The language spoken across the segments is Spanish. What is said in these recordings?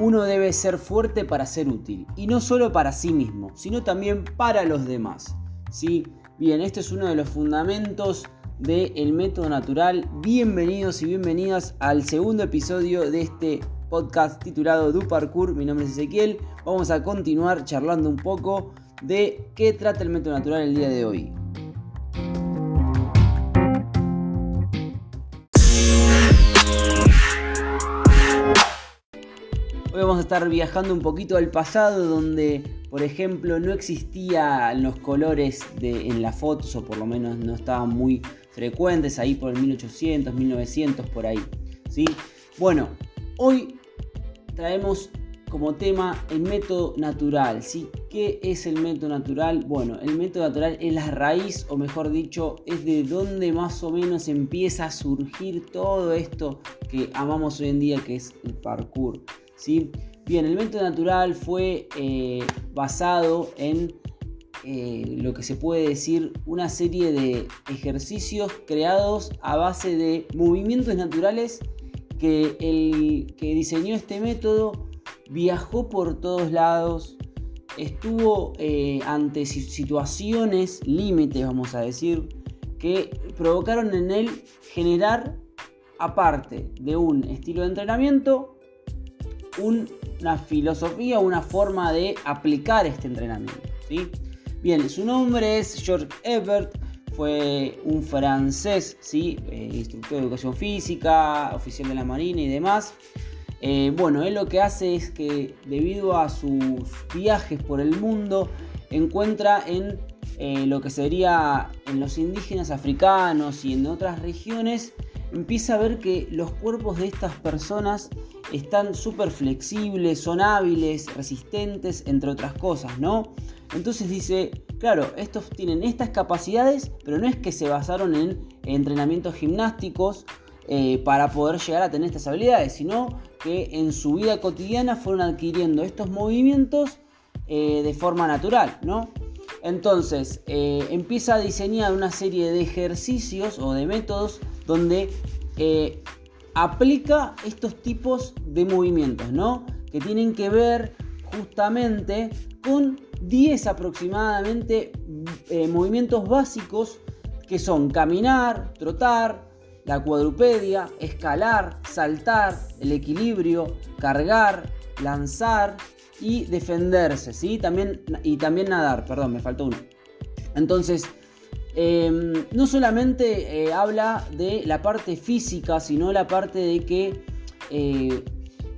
uno debe ser fuerte para ser útil, y no solo para sí mismo, sino también para los demás. ¿sí? Bien, este es uno de los fundamentos del método natural. Bienvenidos y bienvenidas al segundo episodio de este podcast titulado Du Parkour. Mi nombre es Ezequiel. Vamos a continuar charlando un poco de qué trata el método natural el día de hoy. A estar viajando un poquito al pasado donde, por ejemplo, no existían los colores de, en las fotos o por lo menos no estaban muy frecuentes ahí por el 1800, 1900, por ahí. ¿sí? Bueno, hoy traemos como tema el método natural. ¿sí? ¿Qué es el método natural? Bueno, el método natural es la raíz, o mejor dicho, es de donde más o menos empieza a surgir todo esto que amamos hoy en día, que es el parkour. Bien, el método natural fue eh, basado en eh, lo que se puede decir una serie de ejercicios creados a base de movimientos naturales que el que diseñó este método viajó por todos lados, estuvo eh, ante situaciones límites, vamos a decir, que provocaron en él generar, aparte de un estilo de entrenamiento, una filosofía, una forma de aplicar este entrenamiento. ¿sí? Bien, su nombre es George Ebert, fue un francés, ¿sí? Eh, instructor de educación física, oficial de la Marina y demás. Eh, bueno, él lo que hace es que debido a sus viajes por el mundo, encuentra en eh, lo que sería en los indígenas africanos y en otras regiones, empieza a ver que los cuerpos de estas personas están súper flexibles, son hábiles, resistentes, entre otras cosas, ¿no? Entonces dice, claro, estos tienen estas capacidades, pero no es que se basaron en entrenamientos gimnásticos eh, para poder llegar a tener estas habilidades, sino que en su vida cotidiana fueron adquiriendo estos movimientos eh, de forma natural, ¿no? Entonces eh, empieza a diseñar una serie de ejercicios o de métodos donde aplica estos tipos de movimientos, ¿no? Que tienen que ver justamente con 10 aproximadamente eh, movimientos básicos que son caminar, trotar, la cuadrupedia, escalar, saltar, el equilibrio, cargar, lanzar y defenderse, ¿sí? También, y también nadar, perdón, me faltó uno. Entonces, Em, no solamente eh, habla de la parte física, sino la parte de que eh,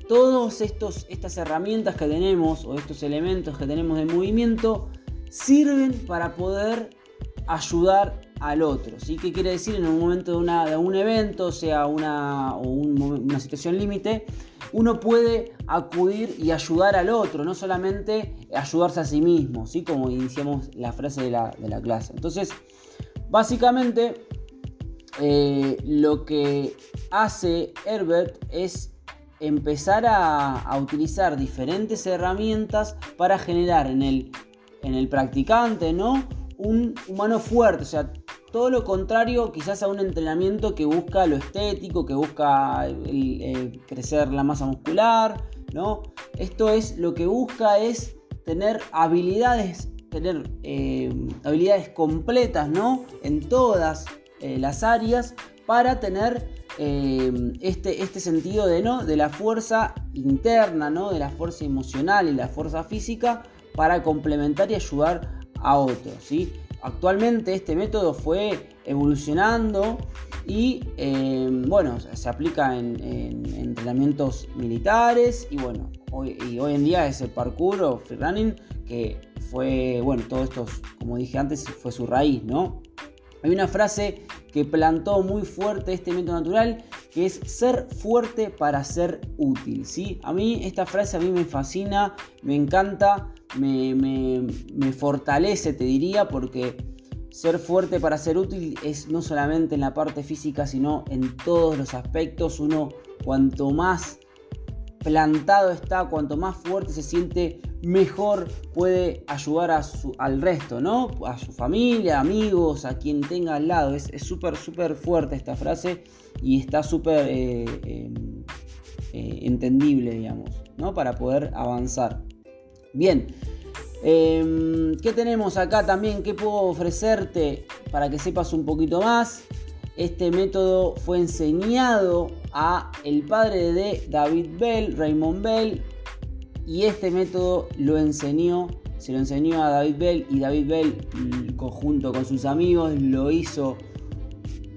todas estas herramientas que tenemos o estos elementos que tenemos de movimiento sirven para poder ayudar al otro. ¿sí? ¿Qué quiere decir? En un momento de, un evento, sea una, o una situación límite, uno puede acudir y ayudar al otro, no solamente ayudarse a sí mismo, ¿sí? como iniciamos la frase de la, de la clase. Entonces, Básicamente, eh, lo que hace Herbert es empezar a, utilizar diferentes herramientas para generar en el, en el practicante ¿no? un humano fuerte, o sea, todo lo contrario quizás a un entrenamiento que busca lo estético, que busca crecer la masa muscular, ¿no? Esto es lo que busca es tener habilidades tener eh, habilidades completas ¿no? en todas eh, las áreas para tener eh, este, este sentido de, ¿no? de la fuerza interna, ¿no? de la fuerza emocional y la fuerza física para complementar y ayudar a otros. ¿sí? Actualmente este método fue evolucionando y bueno, se aplica en, entrenamientos militares y bueno, hoy, hoy en día es el parkour o freerunning que fue, bueno, todo esto, como dije antes, fue su raíz, ¿no? Hay una frase que plantó muy fuerte este método natural, que es ser fuerte para ser útil, ¿sí? A mí esta frase a mí me fascina, me encanta, me, fortalece, te diría, porque ser fuerte para ser útil es no solamente en la parte física, sino en todos los aspectos. Uno, cuanto más plantado está, cuanto más fuerte se siente, mejor puede ayudar a su, al resto, ¿no? A su familia, amigos, a quien tenga al lado. Es súper, súper fuerte esta frase y está súper eh, em, eh, entendible, digamos, ¿no? Para poder avanzar. Bien, em, ¿qué tenemos acá también? ¿Qué puedo ofrecerte para que sepas un poquito más? Este método fue enseñado a el padre de David Bell, Raymond Bell, y este método lo enseñó, se lo enseñó a David Bell y David Bell mm, junto con sus amigos lo hizo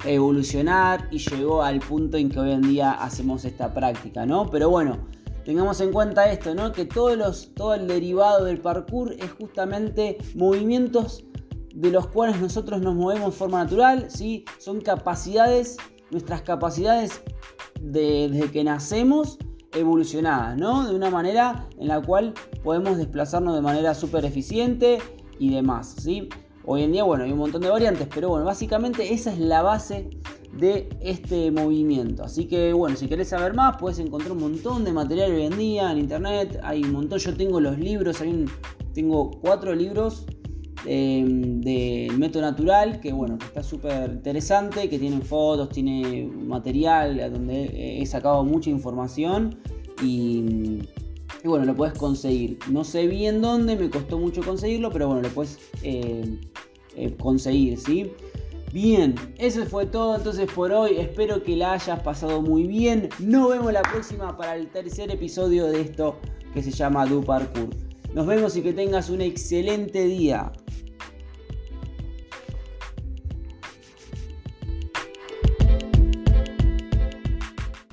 evolucionar y llegó al punto en que hoy en día hacemos esta práctica, ¿no? Pero bueno, tengamos en cuenta esto, ¿no? Que todo el derivado del parkour es justamente movimientos de los cuales nosotros nos movemos de forma natural, ¿sí? Son capacidades, nuestras capacidades desde que nacemos evolucionadas, ¿no? De una manera en la cual podemos desplazarnos de manera súper eficiente y demás, ¿sí? Hoy en día, bueno, hay un montón de variantes, pero bueno, básicamente esa es la base de este movimiento. Así que bueno, si querés saber más, puedes encontrar un montón de material hoy en día en internet. Hay un montón, yo tengo los libros, tengo cuatro libros em, del método natural, que bueno, está súper interesante, que tienen fotos, tiene material donde he sacado mucha información y y bueno, lo puedes conseguir. No sé bien dónde, me costó mucho conseguirlo, pero bueno, lo puedes eh, eh, conseguir, ¿sí? Bien, eso fue todo entonces por hoy. Espero que la hayas pasado muy bien. Nos vemos la próxima para el tercer episodio de esto que se llama Du Parkour. Nos vemos y que tengas un excelente día.